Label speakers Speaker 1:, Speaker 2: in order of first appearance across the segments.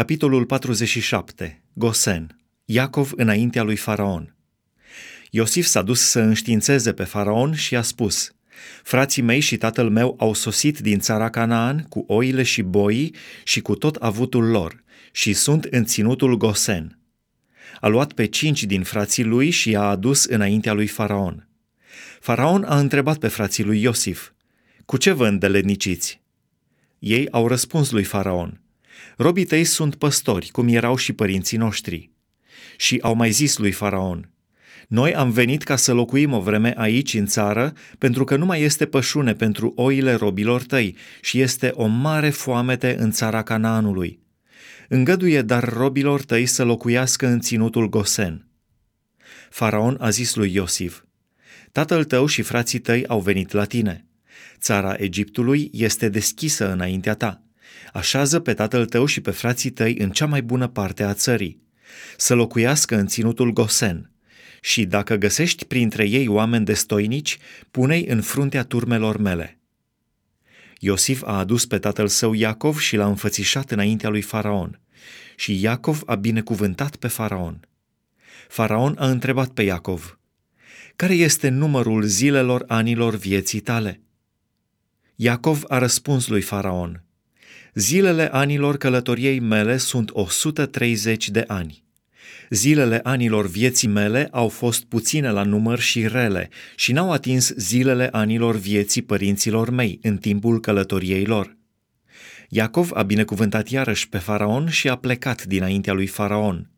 Speaker 1: Capitolul 47. Gosen. Iacov înaintea lui Faraon. Iosif s-a dus să înștiințeze pe Faraon și a spus, Frații mei și tatăl meu au sosit din țara Canaan cu oile și boii și cu tot avutul lor și sunt în ținutul Gosen. A luat pe cinci din frații lui și i-a adus înaintea lui Faraon. Faraon a întrebat pe frații lui Iosif, Cu ce vă îndeleniciți? Ei au răspuns lui Faraon, Robii tăi sunt păstori, cum erau și părinții noștri. Și au mai zis lui Faraon, noi am venit ca să locuim o vreme aici în țară, pentru că nu mai este pășune pentru oile robilor tăi și este o mare foamete în țara Canaanului. Îngăduie dar robilor tăi să locuiască în ținutul Gosen. Faraon a zis lui Iosif, Tatăl tău și frații tăi au venit la tine. Țara Egiptului este deschisă înaintea ta așează pe tatăl tău și pe frații tăi în cea mai bună parte a țării, să locuiască în ținutul Gosen. Și dacă găsești printre ei oameni destoinici, pune-i în fruntea turmelor mele. Iosif a adus pe tatăl său Iacov și l-a înfățișat înaintea lui Faraon. Și Iacov a binecuvântat pe Faraon. Faraon a întrebat pe Iacov, Care este numărul zilelor anilor vieții tale? Iacov a răspuns lui Faraon, Zilele anilor călătoriei mele sunt 130 de ani. Zilele anilor vieții mele au fost puține la număr și rele și n-au atins zilele anilor vieții părinților mei în timpul călătoriei lor. Iacov a binecuvântat iarăși pe faraon și a plecat dinaintea lui faraon.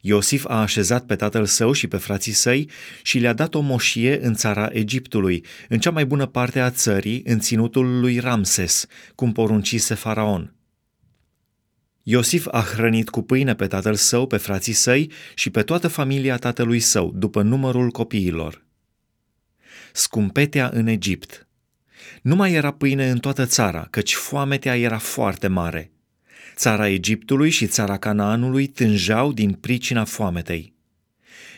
Speaker 1: Iosif a așezat pe tatăl său și pe frații săi și le-a dat o moșie în țara Egiptului, în cea mai bună parte a țării, în ținutul lui Ramses, cum poruncise faraon. Iosif a hrănit cu pâine pe tatăl său, pe frații săi și pe toată familia tatălui său, după numărul copiilor. Scumpetea în Egipt Nu mai era pâine în toată țara, căci foametea era foarte mare – Țara Egiptului și țara Canaanului tânjeau din pricina foametei.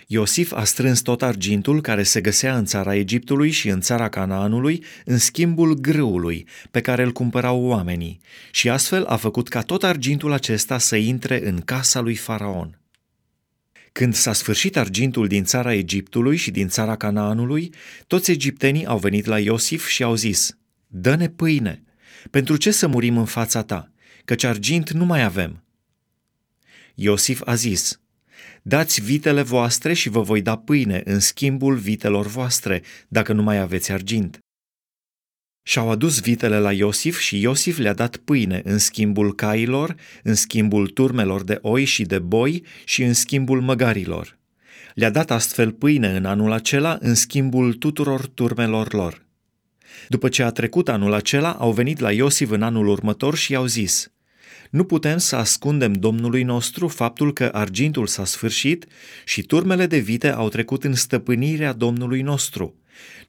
Speaker 1: Iosif a strâns tot argintul care se găsea în țara Egiptului și în țara Canaanului în schimbul grâului pe care îl cumpărau oamenii și astfel a făcut ca tot argintul acesta să intre în casa lui Faraon. Când s-a sfârșit argintul din țara Egiptului și din țara Canaanului, toți egiptenii au venit la Iosif și au zis, Dă-ne pâine! Pentru ce să murim în fața ta? Căci argint nu mai avem. Iosif a zis, Dați vitele voastre și vă voi da pâine în schimbul vitelor voastre, dacă nu mai aveți argint. Și-au adus vitele la Iosif și Iosif le-a dat pâine în schimbul cailor, în schimbul turmelor de oi și de boi și în schimbul măgarilor. Le-a dat astfel pâine în anul acela în schimbul tuturor turmelor lor. După ce a trecut anul acela, au venit la Iosif în anul următor și i-au zis, nu putem să ascundem Domnului nostru faptul că argintul s-a sfârșit și turmele de vite au trecut în stăpânirea Domnului nostru.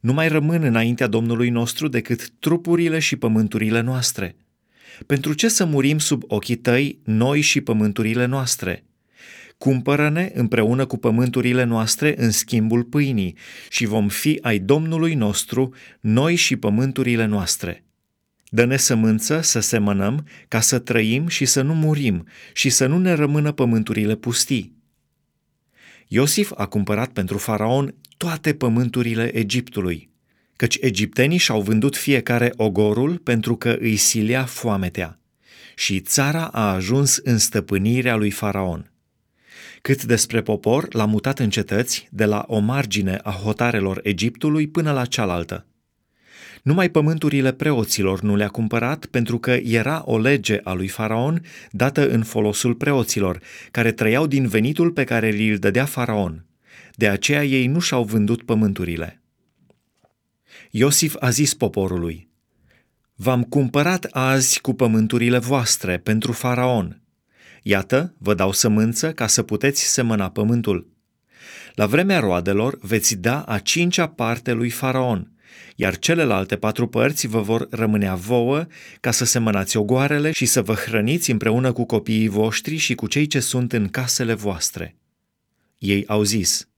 Speaker 1: Nu mai rămân înaintea Domnului nostru decât trupurile și pământurile noastre. Pentru ce să murim sub ochii tăi, noi și pământurile noastre? Cumpără-ne împreună cu pământurile noastre în schimbul pâinii și vom fi ai Domnului nostru, noi și pământurile noastre. Dă-ne sămânță să semănăm ca să trăim și să nu murim și să nu ne rămână pământurile pustii. Iosif a cumpărat pentru faraon toate pământurile Egiptului, căci egiptenii și-au vândut fiecare ogorul pentru că îi silea foametea și țara a ajuns în stăpânirea lui faraon. Cât despre popor, l-a mutat în cetăți, de la o margine a hotarelor Egiptului până la cealaltă. Numai pământurile preoților nu le-a cumpărat pentru că era o lege a lui Faraon dată în folosul preoților, care trăiau din venitul pe care li-l dădea Faraon. De aceea ei nu și-au vândut pământurile. Iosif a zis poporului, V-am cumpărat azi cu pământurile voastre pentru Faraon. Iată, vă dau sămânță ca să puteți semăna pământul. La vremea roadelor veți da a cincea parte lui Faraon, iar celelalte patru părți vă vor rămânea vouă ca să semănați ogoarele și să vă hrăniți împreună cu copiii voștri și cu cei ce sunt în casele voastre. Ei au zis,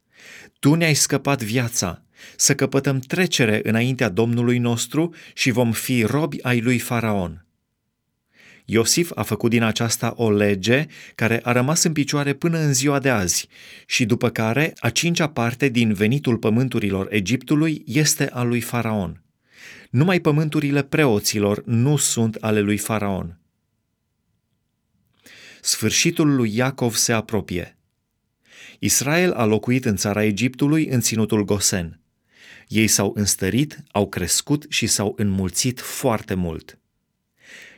Speaker 1: Tu ne-ai scăpat viața, să căpătăm trecere înaintea Domnului nostru și vom fi robi ai lui Faraon. Iosif a făcut din aceasta o lege care a rămas în picioare până în ziua de azi și după care a cincea parte din venitul pământurilor Egiptului este al lui Faraon. Numai pământurile preoților nu sunt ale lui Faraon. Sfârșitul lui Iacov se apropie. Israel a locuit în țara Egiptului în ținutul Gosen. Ei s-au înstărit, au crescut și s-au înmulțit foarte mult.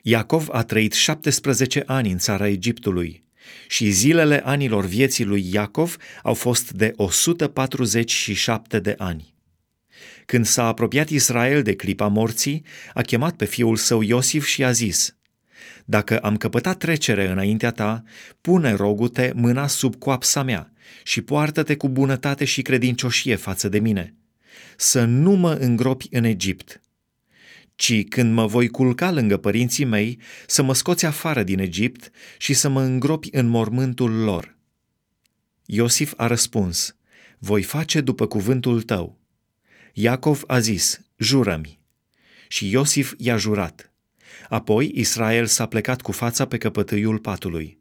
Speaker 1: Iacov a trăit 17 ani în țara Egiptului și zilele anilor vieții lui Iacov au fost de 147 de ani. Când s-a apropiat Israel de clipa morții, a chemat pe fiul său Iosif și a zis, Dacă am căpătat trecere înaintea ta, pune, rogute, mâna sub coapsa mea și poartă-te cu bunătate și credincioșie față de mine. Să nu mă îngropi în Egipt, ci când mă voi culca lângă părinții mei, să mă scoți afară din Egipt și să mă îngropi în mormântul lor. Iosif a răspuns, voi face după cuvântul tău. Iacov a zis, jură-mi. Și Iosif i-a jurat. Apoi Israel s-a plecat cu fața pe căpătâiul patului.